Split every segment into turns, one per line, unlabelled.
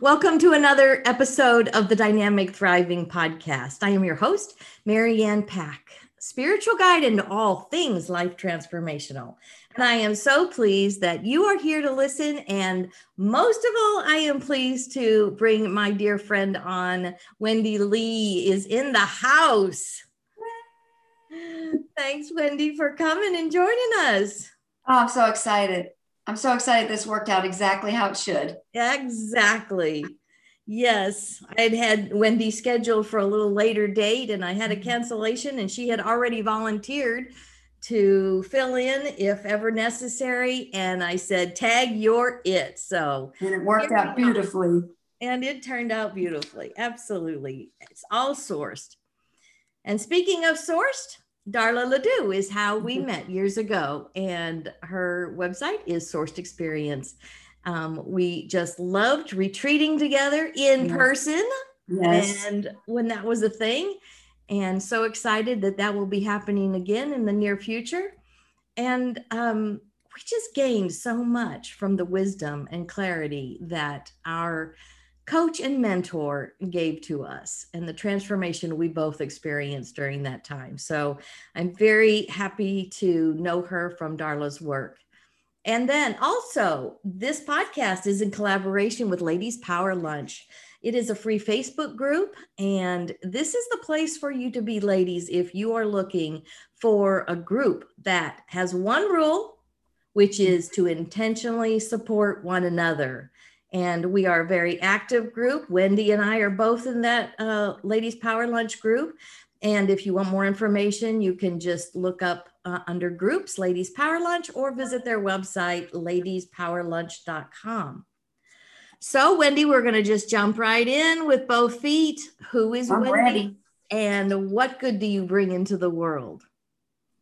Welcome to another episode of the Dynamic Thriving Podcast. I am your host, Maryann Pack, spiritual guide into all things life transformational. And I am so pleased that you are here to listen. And most of all, I am pleased to bring my dear friend on. Wendy Lee is in the house. Thanks, Wendy, for coming and joining us.
Oh, I'm so excited. I'm so excited this worked out exactly how it should.
Exactly. Yes, I'd had Wendy scheduled for a little later date and I had a mm-hmm. cancellation and she had already volunteered to fill in if ever necessary. And I said, tag, you're it. So,
and it worked out beautifully.
And it turned out beautifully. Absolutely. It's all sourced. And speaking of sourced, Darla Ledoux is how we mm-hmm. met years ago, and her website is Sourced Experience. Um, we just loved retreating together in yes. person. Yes. And when that was a thing, and so excited that that will be happening again in the near future. And um, we just gained so much from the wisdom and clarity that our coach and mentor gave to us and the transformation we both experienced during that time. So I'm very happy to know her from Darla's work. And then also, this podcast is in collaboration with Ladies Power Lunch. It is a free Facebook group, and this is the place for you to be, ladies, if you are looking for a group that has one rule, which is to intentionally support one another and we are a very active group. Wendy and I are both in that uh, Ladies Power Lunch group. And if you want more information, you can just look up uh, under groups Ladies Power Lunch or visit their website, ladiespowerlunch.com. So, Wendy, we're going to just jump right in with both feet. Who is
I'm
Wendy?
Ready.
And what good do you bring into the world?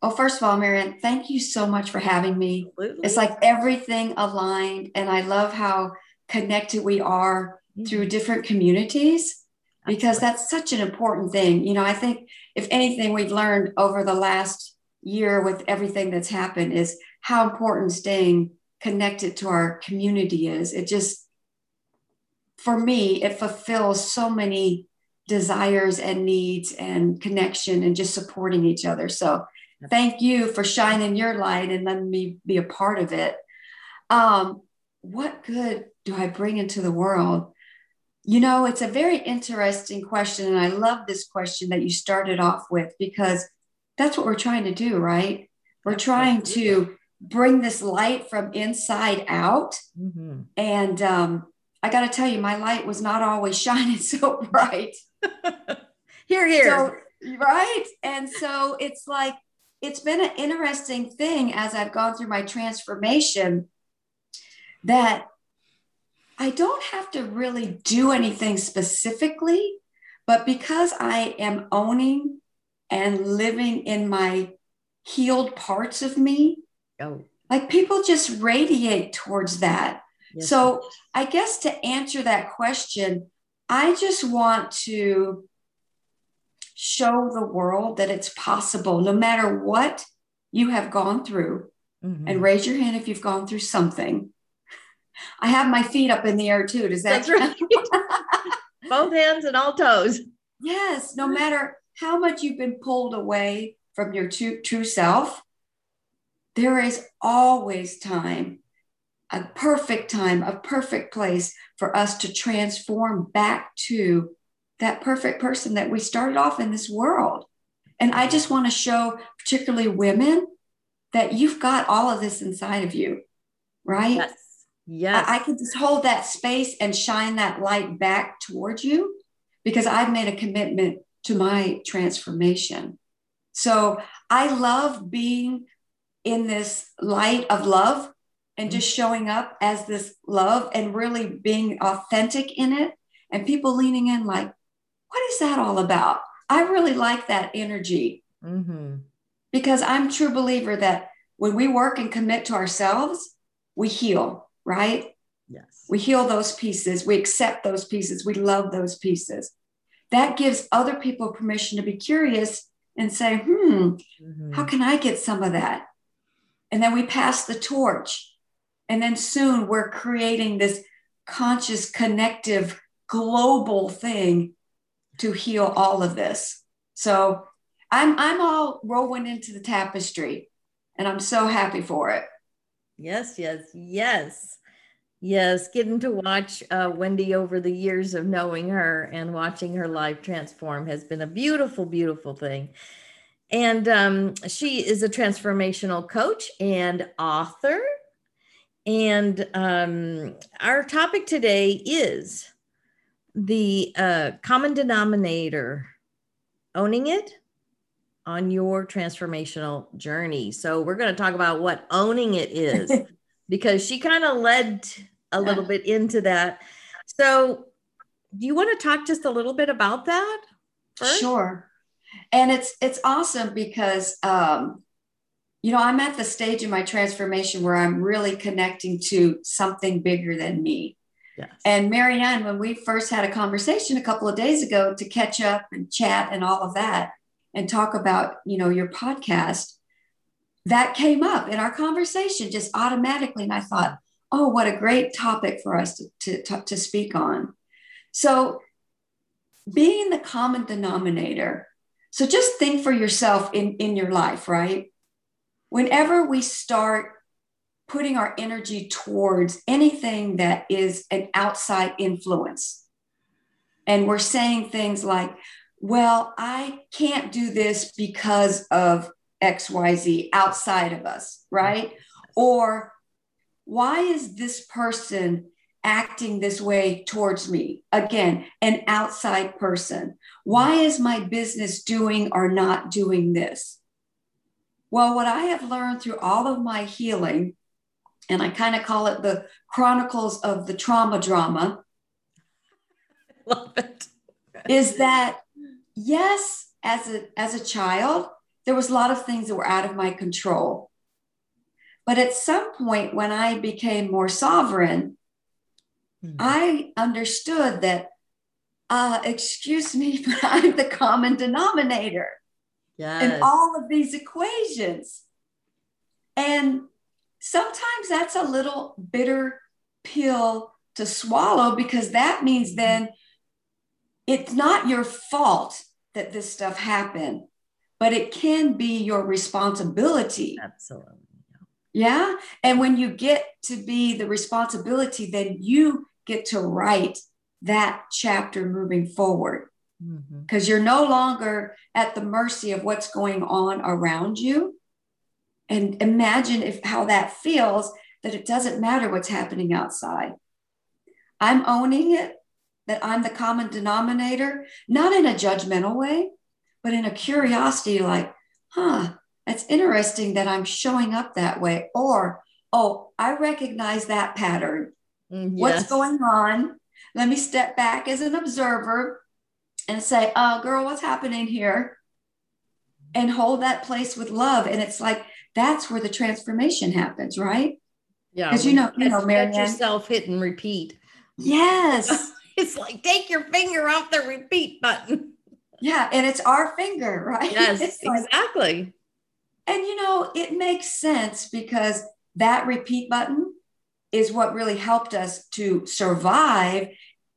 Well, first of all, Maryann, thank you so much for having me. Absolutely. It's like everything aligned. And I love how connected we are mm-hmm. through different communities because that's such an important thing. You know, I think if anything we've learned over the last year with everything that's happened is how important staying connected to our community is. It just, for me, it fulfills so many desires and needs and connection and just supporting each other. So thank you for shining your light and letting me be a part of it. Um, what good do I bring into the world? You know, it's a very interesting question. And I love this question that you started off with because that's what we're trying to do, right? We're trying to bring this light from inside out. Mm-hmm. And um, I got to tell you, my light was not always shining so bright.
here, here.
So, right. And so it's like, it's been an interesting thing as I've gone through my transformation that I don't have to really do anything specifically, but because I am owning and living in my healed parts of me, oh. like people just radiate towards that. Yes. So I guess to answer that question, I just want to show the world that it's possible no matter what you have gone through. Mm-hmm. And raise your hand if you've gone through something I have my feet up in the air too. Does that? That's right.
Both hands and all toes.
Yes. No matter how much you've been pulled away from your true, true self, there is always time, a perfect time, a perfect place for us to transform back to that perfect person that we started off in this world. And I just want to show, particularly women, that you've got all of this inside of you, right? Yes.
Yes.
I, I can just hold that space and shine that light back towards you because I've made a commitment to my transformation. So I love being in this light of love and just mm-hmm. showing up as this love and really being authentic in it and people leaning in like what is that all about i really like that energy mm-hmm. because i'm true believer that when we work and commit to ourselves we heal right?
Yes.
We heal those pieces. We accept those pieces. We love those pieces. That gives other people permission to be curious and say, hmm, mm-hmm. how can I get some of that? And then we pass the torch. And then soon we're creating this conscious, connective, global thing to heal all of this. So I'm I'm all rolling into the tapestry and I'm so happy for it.
Yes, yes, yes. Yes, getting to watch uh, Wendy over the years of knowing her and watching her life transform has been a beautiful, beautiful thing. And um, she is a transformational coach and author. And um, our topic today is the uh, common denominator, owning it on your transformational journey. So, we're going to talk about what owning it is because she kind of led a little bit into that. So, do you want to talk just a little bit about that?
First? Sure. And it's it's awesome because um, you know I'm at the stage in my transformation where I'm really connecting to something bigger than me. Yes. And Maryann, when we first had a conversation a couple of days ago to catch up and chat and all of that, and talk about you know your podcast, that came up in our conversation just automatically, and I thought, oh, what a great topic for us to, to, to speak on. So, being the common denominator. So, just think for yourself in, in your life, right? Whenever we start putting our energy towards anything that is an outside influence, and we're saying things like, well, I can't do this because of XYZ outside of us, right? Or why is this person acting this way towards me? Again, an outside person. Why is my business doing or not doing this? Well, what I have learned through all of my healing, and I kind of call it the chronicles of the trauma drama.
Love it.
is that yes, as a as a child, there was a lot of things that were out of my control. But at some point, when I became more sovereign, mm-hmm. I understood that, uh, excuse me, but I'm the common denominator yes. in all of these equations. And sometimes that's a little bitter pill to swallow because that means hmm. then it's not your fault that this stuff happened, but it can be your responsibility.
Absolutely.
Yeah. And when you get to be the responsibility, then you get to write that chapter moving forward because mm-hmm. you're no longer at the mercy of what's going on around you. And imagine if how that feels that it doesn't matter what's happening outside. I'm owning it, that I'm the common denominator, not in a judgmental way, but in a curiosity like, huh, that's interesting that I'm showing up that way. Or, oh, I recognize that pattern. Mm, yes. What's going on? Let me step back as an observer and say, oh, girl, what's happening here? And hold that place with love. And it's like, that's where the transformation happens, right?
Yeah.
Because you know, you know, Maryann.
yourself hit and repeat.
Yes.
it's like take your finger off the repeat button.
Yeah. And it's our finger, right?
Yes, exactly.
And you know, it makes sense because that repeat button is what really helped us to survive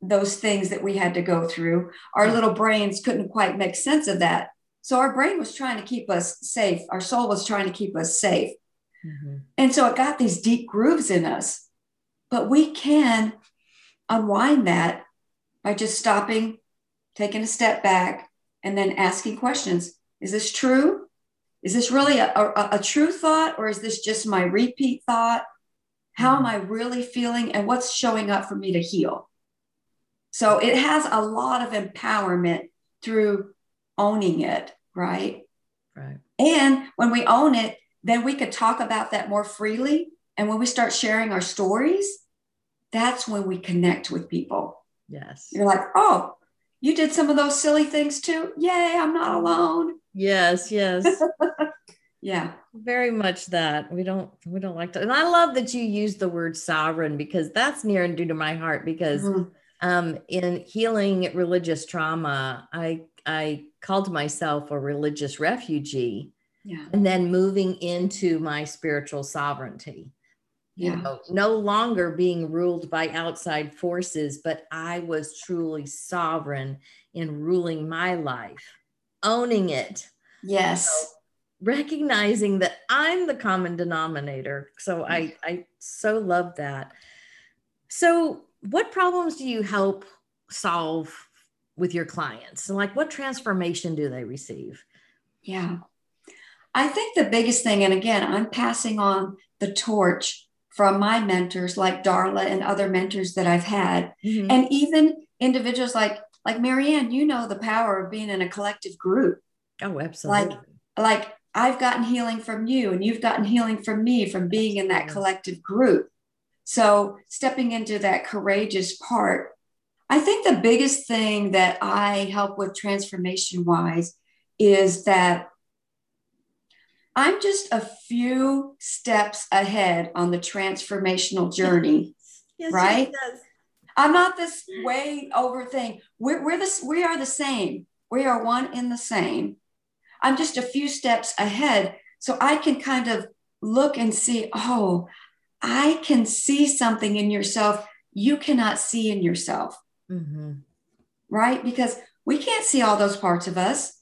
those things that we had to go through. Our little brains couldn't quite make sense of that. So our brain was trying to keep us safe. Our soul was trying to keep us safe. Mm-hmm. And so it got these deep grooves in us. But we can unwind that by just stopping, taking a step back, and then asking questions. Is this true? is this really a, a, a, true thought or is this just my repeat thought? How am mm-hmm. I really feeling and what's showing up for me to heal? So it has a lot of empowerment through owning it, right?
Right.
And when we own it, then we could talk about that more freely. And when we start sharing our stories, that's when we connect with people.
Yes.
You're like, oh, you did some of those silly things too. Yay, I'm not alone.
Yes, yes.
yeah.
Very much that. We don't we don't like to and I love that you use the word sovereign because that's near and dear to my heart because mm-hmm. um in healing religious trauma, I I called myself a religious refugee.
Yeah.
And then moving into my spiritual sovereignty. Yeah. you know, no longer being ruled by outside forces, but I was truly sovereign in ruling my life, owning it.
Yes.
So recognizing that I'm the common denominator. So I, I so love that. So what problems do you help solve with your clients? And like what transformation do they receive?
Yeah. I think the biggest thing, and again, I'm passing on the torch from my mentors like Darla and other mentors that I've had, mm-hmm. and even individuals like like Maryann. You know the power of being in a collective group.
Oh, absolutely.
Like like I've gotten healing from you, and you've gotten healing from me from being in that collective group. So stepping into that courageous part, I think the biggest thing that I help with transformation wise is that I'm just a few steps ahead on the transformational journey, yes, right? Yes, I'm not this way over thing. We're, we're this, we are the same. We are one in the same. I'm just a few steps ahead. So I can kind of look and see, oh, I can see something in yourself you cannot see in yourself. Mm-hmm. Right? Because we can't see all those parts of us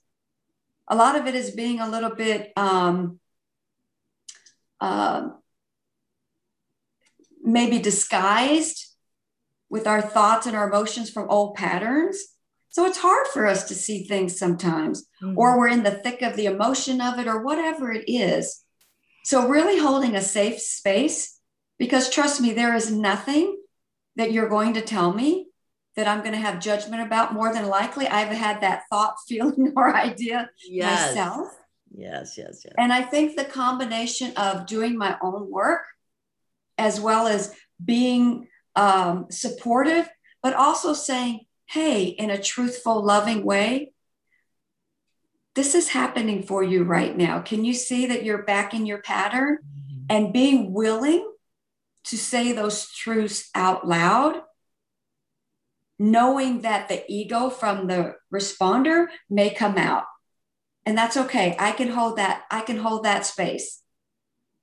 a lot of it is being a little bit um, uh, maybe disguised with our thoughts and our emotions from old patterns. So it's hard for us to see things sometimes, mm-hmm. or we're in the thick of the emotion of it, or whatever it is. So, really holding a safe space, because trust me, there is nothing that you're going to tell me that I'm going to have judgment about. More than likely, I've had that thought, feeling, or idea yes. myself.
Yes, yes, yes.
And I think the combination of doing my own work as well as being um, supportive, but also saying, hey, in a truthful, loving way, this is happening for you right now. Can you see that you're back in your pattern? Mm-hmm. And being willing to say those truths out loud knowing that the ego from the responder may come out. And that's okay. I can hold that i can hold that space.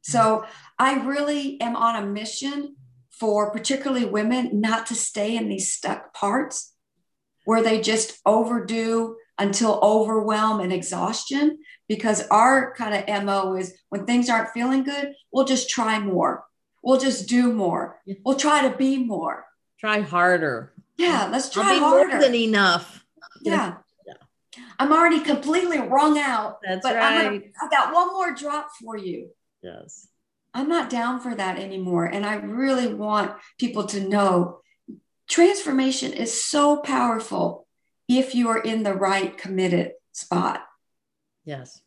So i really am on a mission for particularly women not to stay in these stuck parts where they just overdo until overwhelm and exhaustion because our kind of mo is when things aren't feeling good we'll just try more. We'll just do more. We'll try to be more.
Try harder
yeah, let's try I'll harder.
more than enough.
Yeah. yeah. I'm already completely wrung out.
That's but right.
Gonna, I got one more drop for you.
Yes.
I'm not down for that anymore. And I really want people to know transformation is so powerful if you are in the right committed spot.
Yes.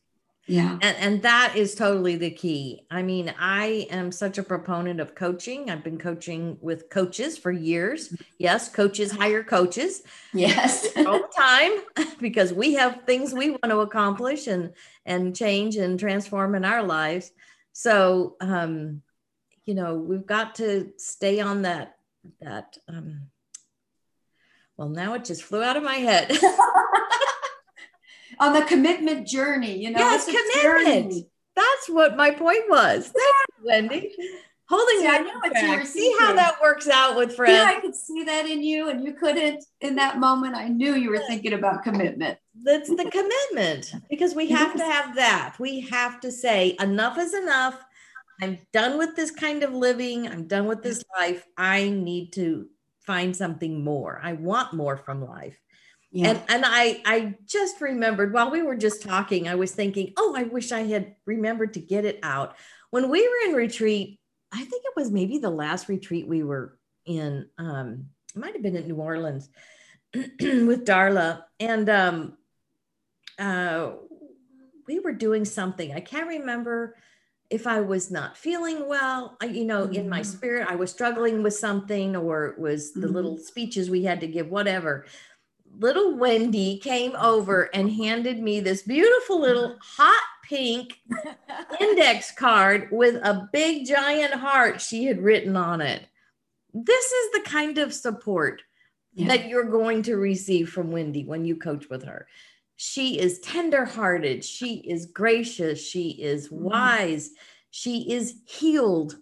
Yeah.
And, and that is totally the key. I mean, I am such a proponent of coaching. I've been coaching with coaches for years. Yes, coaches hire coaches.
Yes.
all the time because we have things we want to accomplish and and change and transform in our lives. So um, you know, we've got to stay on that that um well now it just flew out of my head.
On the commitment journey. You know,
yes, commitment. That's what my point was. Wendy. Holding see, I know what you were See how that works out with friends.
Yeah, I could see that in you, and you couldn't in that moment. I knew you were thinking about commitment.
That's the commitment because we have to have that. We have to say, enough is enough. I'm done with this kind of living. I'm done with this life. I need to find something more. I want more from life. Yeah. And and I I just remembered while we were just talking, I was thinking, oh, I wish I had remembered to get it out. When we were in retreat, I think it was maybe the last retreat we were in. Um, it might have been in New Orleans with Darla. And um uh we were doing something. I can't remember if I was not feeling well, I, you know, mm-hmm. in my mm-hmm. spirit, I was struggling with something, or it was the mm-hmm. little speeches we had to give, whatever little Wendy came over and handed me this beautiful little hot pink index card with a big giant heart she had written on it. This is the kind of support yeah. that you're going to receive from Wendy when you coach with her. She is tenderhearted, she is gracious, she is mm-hmm. wise, she is healed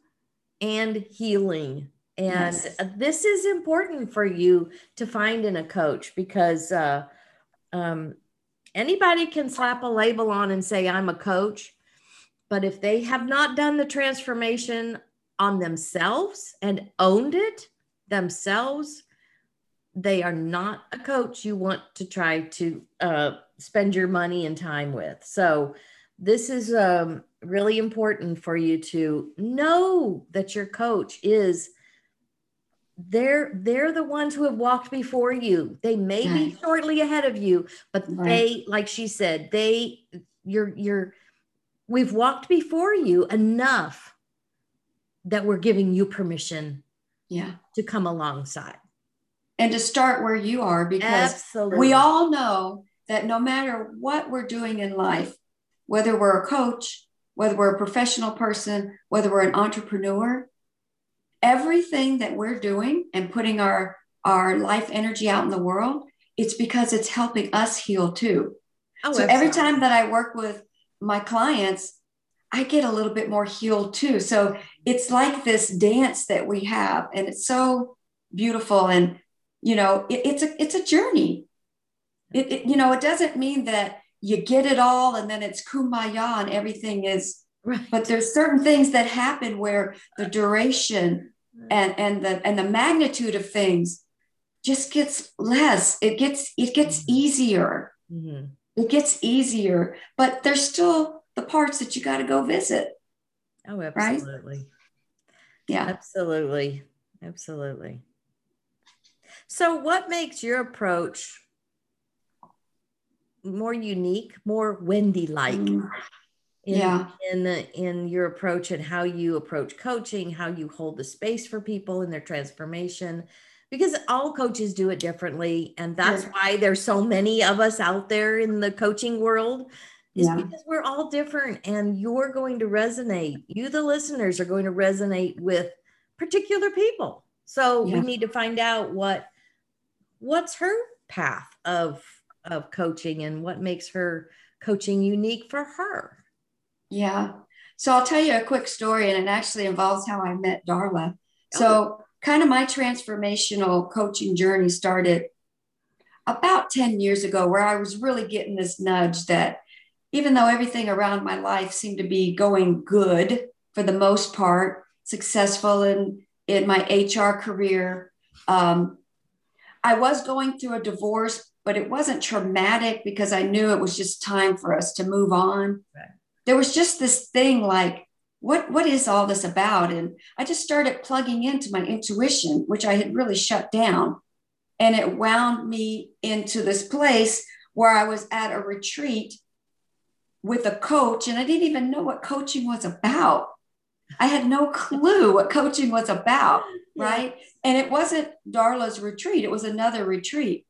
and healing. And yes. this is important for you to find in a coach because uh, um, anybody can slap a label on and say, I'm a coach. But if they have not done the transformation on themselves and owned it themselves, they are not a coach you want to try to uh, spend your money and time with. So, this is um, really important for you to know that your coach is they're they're the ones who have walked before you they may right. be shortly ahead of you but right. they like she said they you're you're we've walked before you enough that we're giving you permission
yeah
to come alongside
and to start where you are because Absolutely. we all know that no matter what we're doing in life whether we're a coach whether we're a professional person whether we're an entrepreneur everything that we're doing and putting our our life energy out in the world it's because it's helping us heal too. Oh, so every time that i work with my clients i get a little bit more healed too. So it's like this dance that we have and it's so beautiful and you know it, it's a it's a journey. It, it, you know it doesn't mean that you get it all and then it's kumbaya and everything is right. but there's certain things that happen where the duration and and the and the magnitude of things just gets less. It gets it gets mm-hmm. easier. Mm-hmm. it gets easier but there's still the parts that you got to go visit.
Oh absolutely. Right?
yeah.
Absolutely. Absolutely. So what makes your approach more unique more wendy like mm in, yeah. in in your approach and how you approach coaching how you hold the space for people in their transformation because all coaches do it differently and that's yeah. why there's so many of us out there in the coaching world is yeah. because we're all different and you're going to resonate you the listeners are going to resonate with particular people so yeah. we need to find out what what's her path of of coaching and what makes her coaching unique for her
yeah. So I'll tell you a quick story, and it actually involves how I met Darla. So, oh. kind of my transformational coaching journey started about 10 years ago, where I was really getting this nudge that even though everything around my life seemed to be going good for the most part, successful in, in my HR career, um, I was going through a divorce, but it wasn't traumatic because I knew it was just time for us to move on. Right there was just this thing like, what, what is all this about? And I just started plugging into my intuition, which I had really shut down. And it wound me into this place where I was at a retreat with a coach, and I didn't even know what coaching was about. I had no clue what coaching was about, right? And it wasn't Darla's retreat, it was another retreat.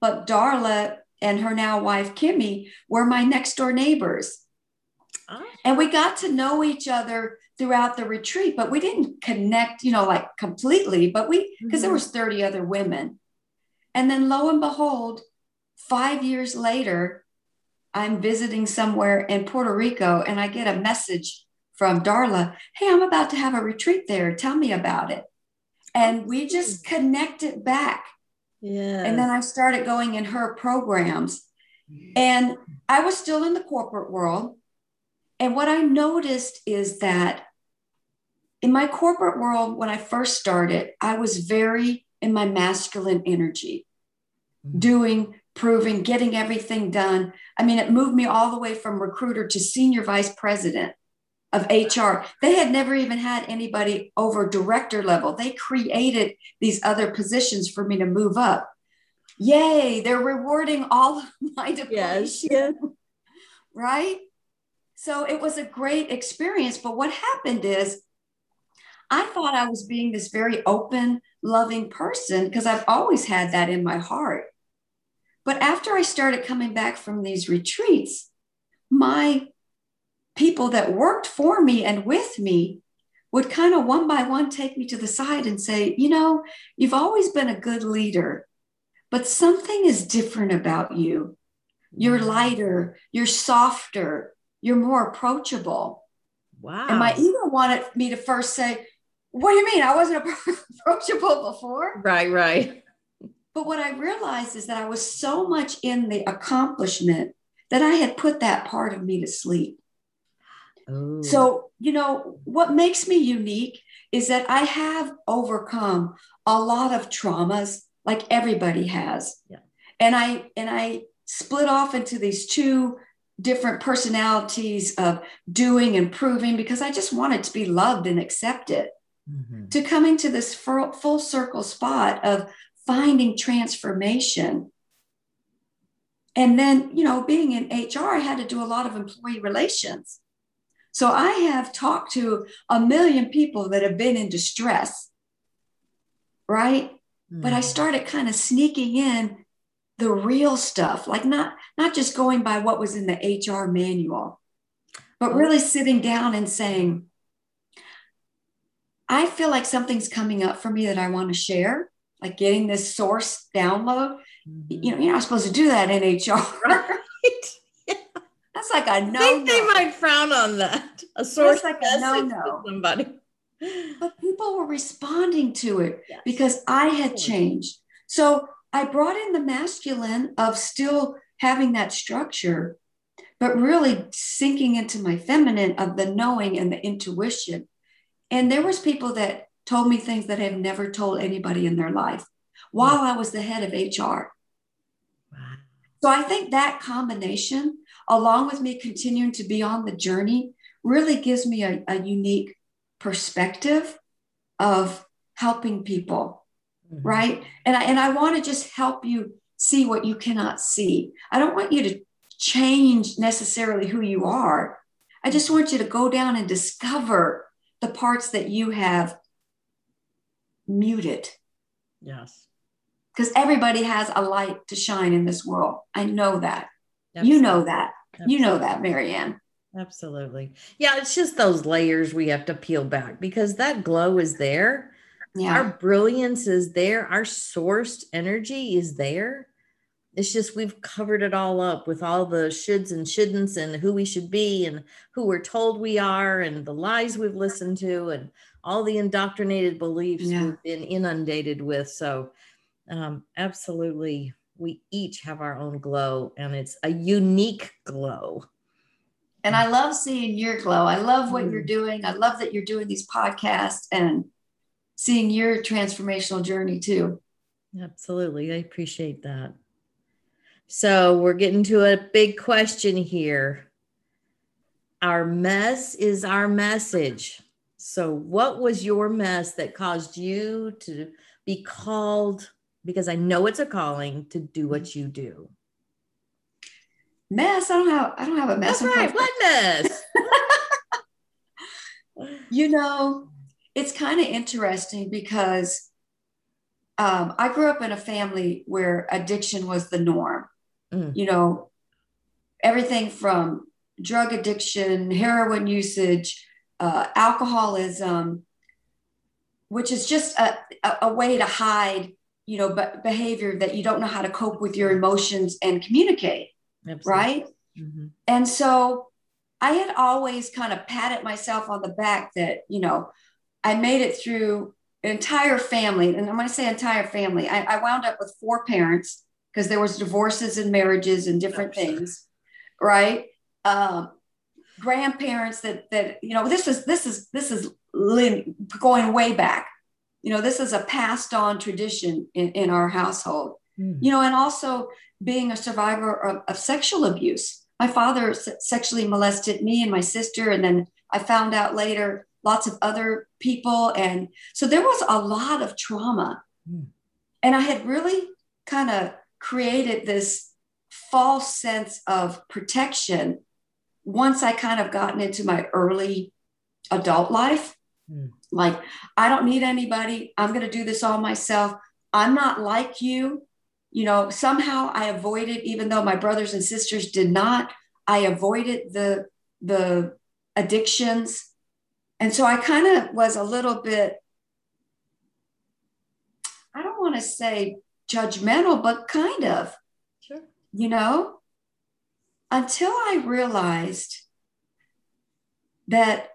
But Darla and her now wife, Kimmy, were my next door neighbors. And we got to know each other throughout the retreat, but we didn't connect, you know, like completely, but we, because mm-hmm. there was 30 other women. And then lo and behold, five years later, I'm visiting somewhere in Puerto Rico and I get a message from Darla, Hey, I'm about to have a retreat there. Tell me about it. And we just connected back.
Yeah.
And then I started going in her programs. And I was still in the corporate world. And what I noticed is that in my corporate world, when I first started, I was very in my masculine energy, mm-hmm. doing, proving, getting everything done. I mean, it moved me all the way from recruiter to senior vice president of HR. They had never even had anybody over director level. They created these other positions for me to move up. Yay, they're rewarding all of my depletion. Yes. right? So it was a great experience. But what happened is, I thought I was being this very open, loving person because I've always had that in my heart. But after I started coming back from these retreats, my people that worked for me and with me would kind of one by one take me to the side and say, You know, you've always been a good leader, but something is different about you. You're mm. lighter, you're softer, you're more approachable.
Wow.
And my ego wanted me to first say, what do you mean? I wasn't approachable before.
Right, right.
But what I realized is that I was so much in the accomplishment that I had put that part of me to sleep. Ooh. So, you know, what makes me unique is that I have overcome a lot of traumas like everybody has. Yeah. And I and I split off into these two different personalities of doing and proving because I just wanted to be loved and accepted. Mm-hmm. To coming to this full, circle spot of finding transformation. And then, you know, being in HR, I had to do a lot of employee relations. So I have talked to a million people that have been in distress, right? Mm. But I mm. started kind of sneaking in the real stuff, like not not just going by what was in the HR manual, but really sitting down and saying, I feel like something's coming up for me that I want to share, like getting this source download. Mm-hmm. You know, you're not supposed to do that in HR. Right. That's like a no. I think
they might frown on that. A source That's like a no no. Somebody.
But people were responding to it yes. because I had changed. So I brought in the masculine of still having that structure, but really sinking into my feminine of the knowing and the intuition. And there was people that told me things that I've never told anybody in their life while I was the head of HR. So I think that combination along with me continuing to be on the journey, really gives me a, a unique perspective of helping people, mm-hmm. right? And I, and I want to just help you see what you cannot see. I don't want you to change necessarily who you are. I just want you to go down and discover the parts that you have muted.
Yes.
Because everybody has a light to shine in this world. I know that. Absolutely. You know that. Absolutely. You know that, Maryann.
Absolutely. Yeah, it's just those layers we have to peel back because that glow is there. Yeah. Our brilliance is there. Our sourced energy is there. It's just we've covered it all up with all the shoulds and shouldn'ts and who we should be and who we're told we are and the lies we've listened to and all the indoctrinated beliefs yeah. we've been inundated with. So, um, absolutely we each have our own glow and it's a unique glow.
And I love seeing your glow. I love what you're mm. doing. I love that you're doing these podcasts and seeing your transformational journey too.
Absolutely. I appreciate that. So we're getting to a big question here. Our mess is our message. So, what was your mess that caused you to be called because I know it's a calling to do what you do.
Mess. I don't have. I don't have a mess.
That's right. What mess?
you know, it's kind of interesting because um, I grew up in a family where addiction was the norm. Mm. You know, everything from drug addiction, heroin usage, uh, alcoholism, which is just a, a, a way to hide you know, but behavior that you don't know how to cope with your emotions and communicate. Absolutely. Right. Mm-hmm. And so I had always kind of patted myself on the back that, you know, I made it through an entire family. And I'm going to say entire family. I, I wound up with four parents because there was divorces and marriages and different things. Right. Um, grandparents that, that, you know, this is, this is, this is going way back you know this is a passed on tradition in, in our household mm. you know and also being a survivor of, of sexual abuse my father sexually molested me and my sister and then i found out later lots of other people and so there was a lot of trauma mm. and i had really kind of created this false sense of protection once i kind of gotten into my early adult life mm. Like, I don't need anybody. I'm going to do this all myself. I'm not like you. You know, somehow I avoided, even though my brothers and sisters did not, I avoided the the addictions. And so I kind of was a little bit, I don't want to say judgmental, but kind of. Sure. You know, until I realized that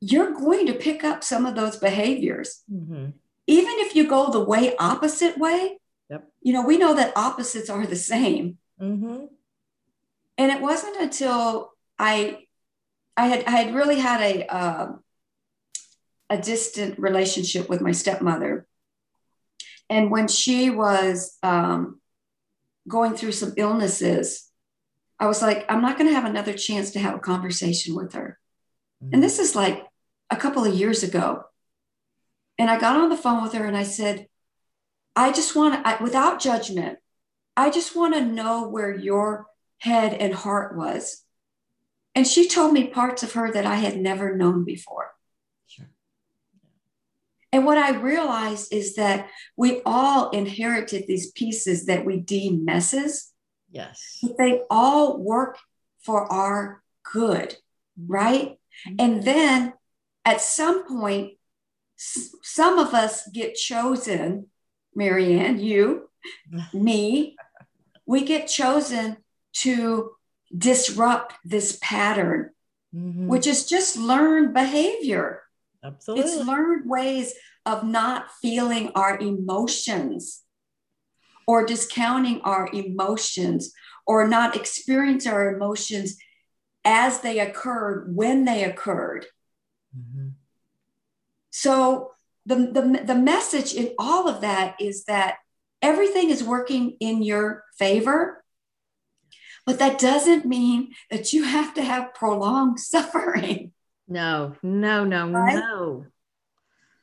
you're going to pick up some of those behaviors. Mm-hmm. Even if you go the way opposite way, yep. you know, we know that opposites are the same. Mm-hmm. And it wasn't until I, I had, I had really had a, uh, a distant relationship with my stepmother. And when she was um, going through some illnesses, I was like, I'm not going to have another chance to have a conversation with her. Mm-hmm. And this is like a couple of years ago. And I got on the phone with her and I said, I just want to, without judgment, I just want to know where your head and heart was. And she told me parts of her that I had never known before. Sure. And what I realized is that we all inherited these pieces that we deem messes.
Yes.
But they all work for our good, right? Mm-hmm. And then at some point, some of us get chosen, Maryann, you, me, we get chosen to disrupt this pattern, mm-hmm. which is just learned behavior.
Absolutely.
It's learned ways of not feeling our emotions or discounting our emotions or not experience our emotions as they occurred when they occurred. Mm-hmm. So the, the, the message in all of that is that everything is working in your favor, but that doesn't mean that you have to have prolonged suffering.
No, no, no, right? no.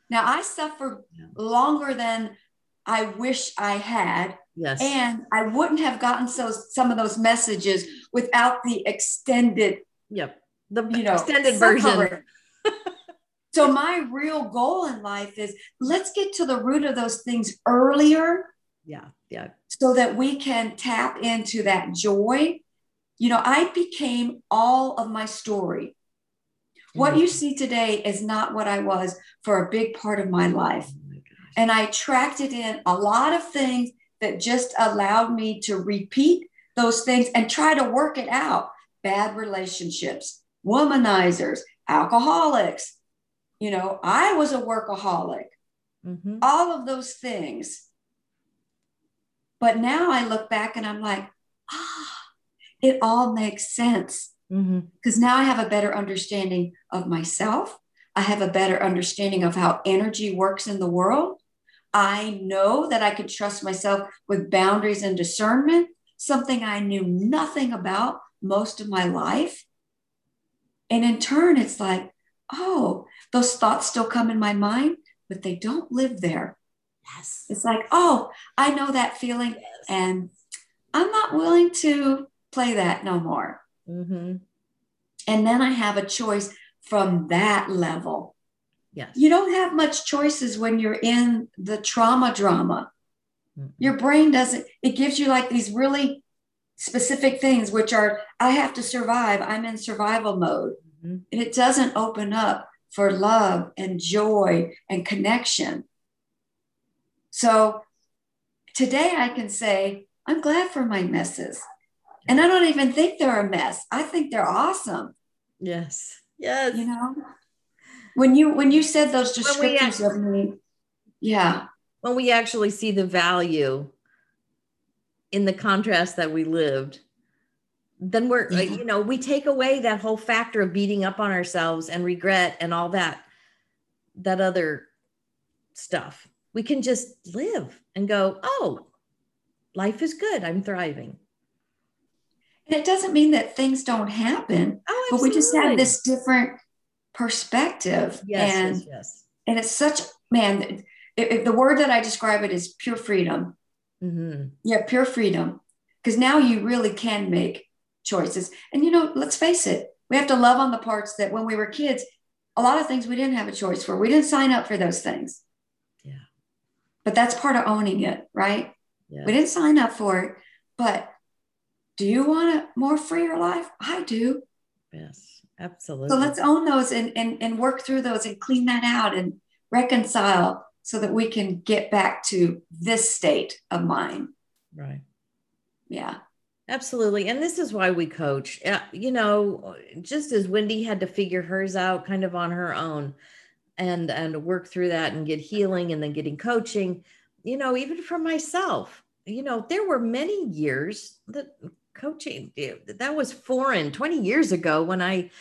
Now I suffered longer than I wish I had.
Yes.
And I wouldn't have gotten so some of those messages without the extended.
Yep. The you know, extended version.
so my real goal in life is let's get to the root of those things earlier.
Yeah. Yeah.
So that we can tap into that joy. You know, I became all of my story. What mm-hmm. you see today is not what I was for a big part of my life. Oh and I attracted in a lot of things that just allowed me to repeat those things and try to work it out. Bad relationships, womanizers, alcoholics. You know, I was a workaholic, mm-hmm. all of those things. But now I look back and I'm like, ah, it all makes sense. Because mm-hmm. now I have a better understanding of myself. I have a better understanding of how energy works in the world. I know that I could trust myself with boundaries and discernment, something I knew nothing about most of my life. And in turn, it's like, oh, those thoughts still come in my mind, but they don't live there.
Yes.
It's like, oh, I know that feeling. Yes. And I'm not willing to play that no more. Mm-hmm. And then I have a choice from that level.
Yes.
You don't have much choices when you're in the trauma drama. Mm-hmm. Your brain doesn't, it gives you like these really specific things, which are, I have to survive. I'm in survival mode. Mm-hmm. And it doesn't open up for love and joy and connection. So today I can say, I'm glad for my messes. And I don't even think they're a mess. I think they're awesome.
Yes. Yes.
You know, when you when you said those descriptions of me, yeah.
When we actually see the value in the contrast that we lived, then we're uh, yeah. you know, we take away that whole factor of beating up on ourselves and regret and all that that other stuff. We can just live and go, "Oh, life is good. I'm thriving."
And it doesn't mean that things don't happen, oh, but we just have this different perspective.
Yes,
and,
yes, yes.
And it's such, man, it, it, the word that I describe it is pure freedom. Mm-hmm. Yeah, pure freedom. Because now you really can make choices. And, you know, let's face it, we have to love on the parts that when we were kids, a lot of things we didn't have a choice for. We didn't sign up for those things. But that's part of owning it, right? Yeah. We didn't sign up for it, but do you want a more freer life? I do.
Yes, absolutely.
So let's own those and, and, and work through those and clean that out and reconcile so that we can get back to this state of mind.
Right.
Yeah.
Absolutely. And this is why we coach. You know, just as Wendy had to figure hers out kind of on her own and and work through that and get healing and then getting coaching, you know, even for myself, you know, there were many years that coaching that was foreign 20 years ago when I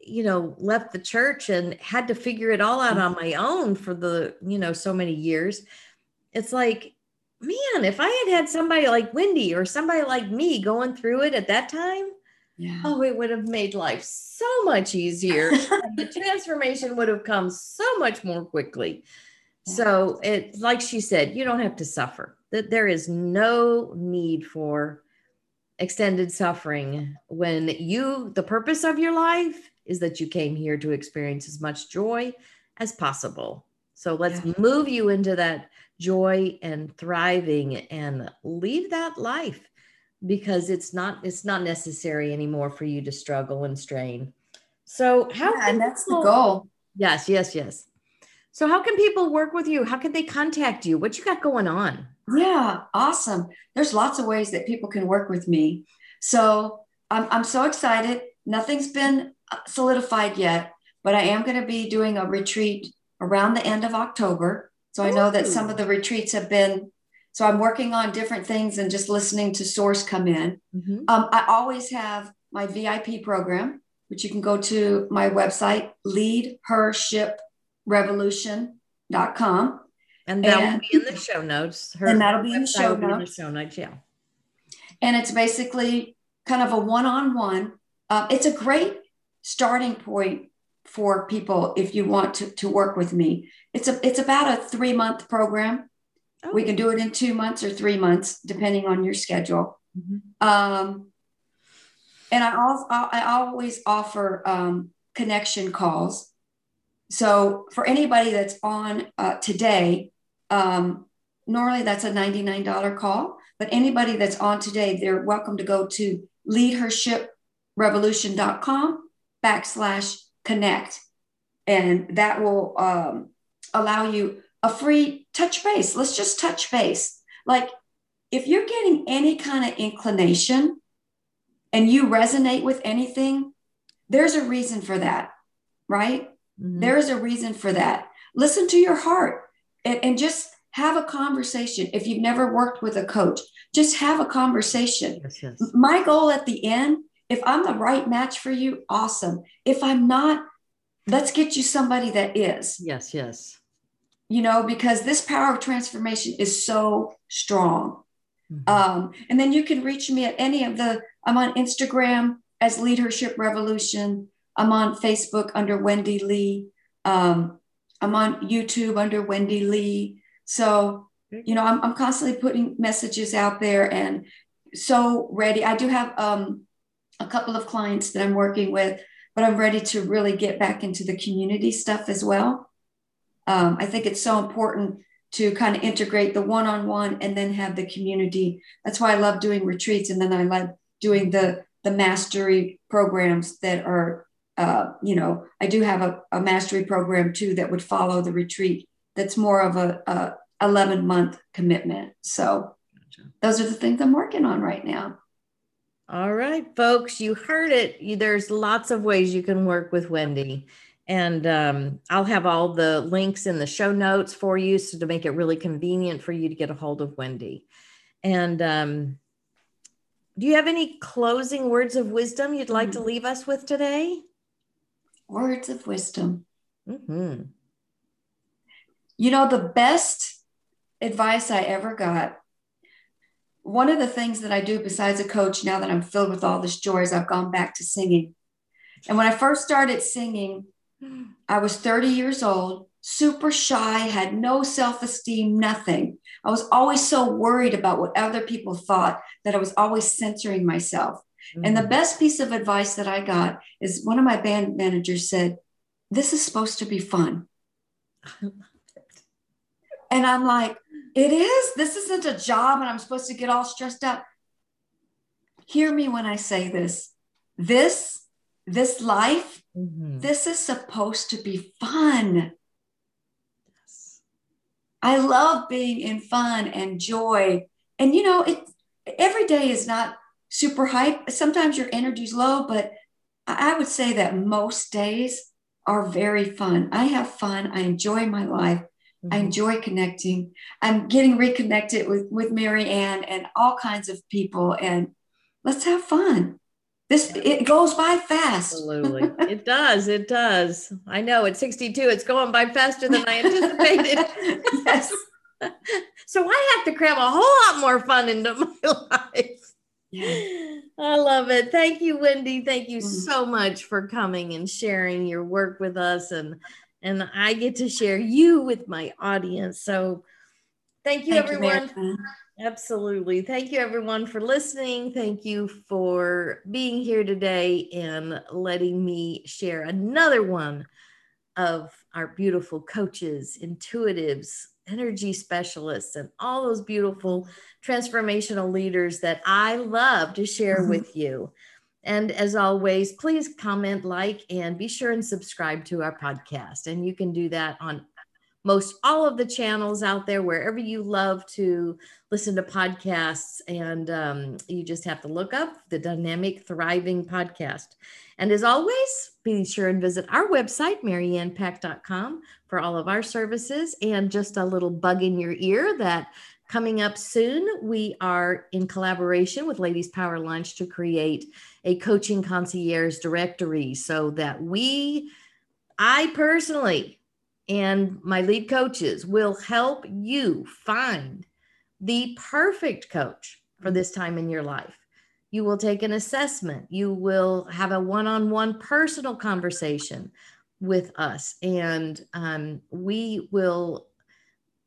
you know left the church and had to figure it all out mm-hmm. on my own for the you know so many years. It's like man, if I had had somebody like Wendy or somebody like me going through it at that time, yeah. oh, it would have made life so much easier. the transformation would have come so much more quickly. Yeah. So it, like she said, you don't have to suffer. That there is no need for extended suffering when you, the purpose of your life is that you came here to experience as much joy as possible. So let's yeah. move you into that joy and thriving and leave that life because it's not it's not necessary anymore for you to struggle and strain. So how
yeah, and that's people, the goal.
Yes yes yes. So how can people work with you? How can they contact you? What you got going on?
Yeah awesome. There's lots of ways that people can work with me. So i'm, I'm so excited. Nothing's been solidified yet but i am going to be doing a retreat around the end of october. So I know that some of the retreats have been, so I'm working on different things and just listening to source come in. Mm-hmm. Um, I always have my VIP program, which you can go to my website, leadhershiprevolution.com.
And that will be in the show notes.
Her and that'll be in the show notes. In the
show notes, yeah.
And it's basically kind of a one-on-one. Uh, it's a great starting point for people if you want to, to work with me. It's a it's about a three month program. Oh. We can do it in two months or three months, depending on your schedule. Mm-hmm. Um, and I, also, I always offer um, connection calls. So for anybody that's on uh, today, um, normally that's a $99 call, but anybody that's on today, they're welcome to go to leadhershiprevolution.com backslash connect. And that will um, allow you a free touch base. Let's just touch base. Like if you're getting any kind of inclination and you resonate with anything, there's a reason for that, right? Mm-hmm. There is a reason for that. Listen to your heart and, and just have a conversation. If you've never worked with a coach, just have a conversation. Yes, yes. My goal at the end if I'm the right match for you, awesome. If I'm not, let's get you somebody that is.
Yes, yes.
You know, because this power of transformation is so strong. Mm-hmm. Um, and then you can reach me at any of the, I'm on Instagram as Leadership Revolution. I'm on Facebook under Wendy Lee. Um, I'm on YouTube under Wendy Lee. So, you know, I'm, I'm constantly putting messages out there and so ready. I do have um, a couple of clients that I'm working with, but I'm ready to really get back into the community stuff as well. Um, I think it's so important to kind of integrate the one on one and then have the community. That's why I love doing retreats. And then I love doing the, the mastery programs that are, uh, you know, I do have a, a, mastery program too that would follow the retreat. That's more of a, a 11 month commitment. So those are the things I'm working on right now.
All right, folks, you heard it. There's lots of ways you can work with Wendy. And um, I'll have all the links in the show notes for you so to make it really convenient for you to get a hold of Wendy. And um, do you have any closing words of wisdom you'd like to mm-hmm. leave us with today?
Words of wisdom. Mm-hmm. You know, the best advice I ever got one of the things that I do besides a coach, now that I'm filled with all this joy, is I've gone back to singing. And when I first started singing, I was 30 years old, super shy, had no self esteem, nothing. I was always so worried about what other people thought that I was always censoring myself. Mm-hmm. And the mm. best piece of advice that I got is one of my band managers said, This is supposed to be fun. and I'm like, it is. This isn't a job and I'm supposed to get all stressed out. Hear me when I say this. This, this life, mm-hmm. this is supposed to be fun. Yes. I love being in fun and joy. And you know, it every day is not super hype. Sometimes your energy's low, but I would say that most days are very fun. I have fun. I enjoy my life. Mm-hmm. I enjoy connecting. I'm getting reconnected with, with Maryann and all kinds of people. And let's have fun. This it goes by fast.
Absolutely. it does. It does. I know at 62, it's going by faster than I anticipated. yes. so I have to cram a whole lot more fun into my life. Yeah. I love it. Thank you, Wendy. Thank you mm-hmm. so much for coming and sharing your work with us and and I get to share you with my audience. So thank you, thank everyone. You, Absolutely. Thank you, everyone, for listening. Thank you for being here today and letting me share another one of our beautiful coaches, intuitives, energy specialists, and all those beautiful transformational leaders that I love to share mm-hmm. with you. And as always, please comment, like, and be sure and subscribe to our podcast. And you can do that on most all of the channels out there wherever you love to listen to podcasts. And um, you just have to look up the dynamic thriving podcast. And as always be sure and visit our website maryannpack.com for all of our services. And just a little bug in your ear that coming up soon we are in collaboration with ladies power lunch to create a coaching concierge directory so that we i personally and my lead coaches will help you find the perfect coach for this time in your life. You will take an assessment, you will have a one on one personal conversation with us, and um, we will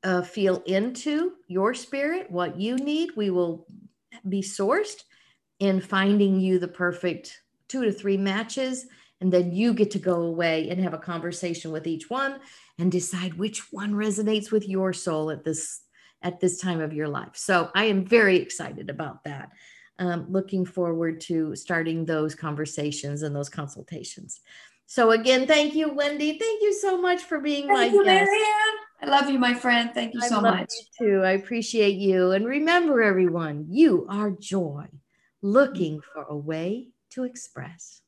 uh, feel into your spirit, what you need. We will be sourced in finding you the perfect two to three matches. And then you get to go away and have a conversation with each one and decide which one resonates with your soul at this at this time of your life. So I am very excited about that. Um, looking forward to starting those conversations and those consultations. So again, thank you, Wendy. Thank you so much for being thank my you, guest.
Maryann. I love you, my friend. Thank you so I much.
You too. I appreciate you. And remember, everyone, you are joy, looking for a way to express.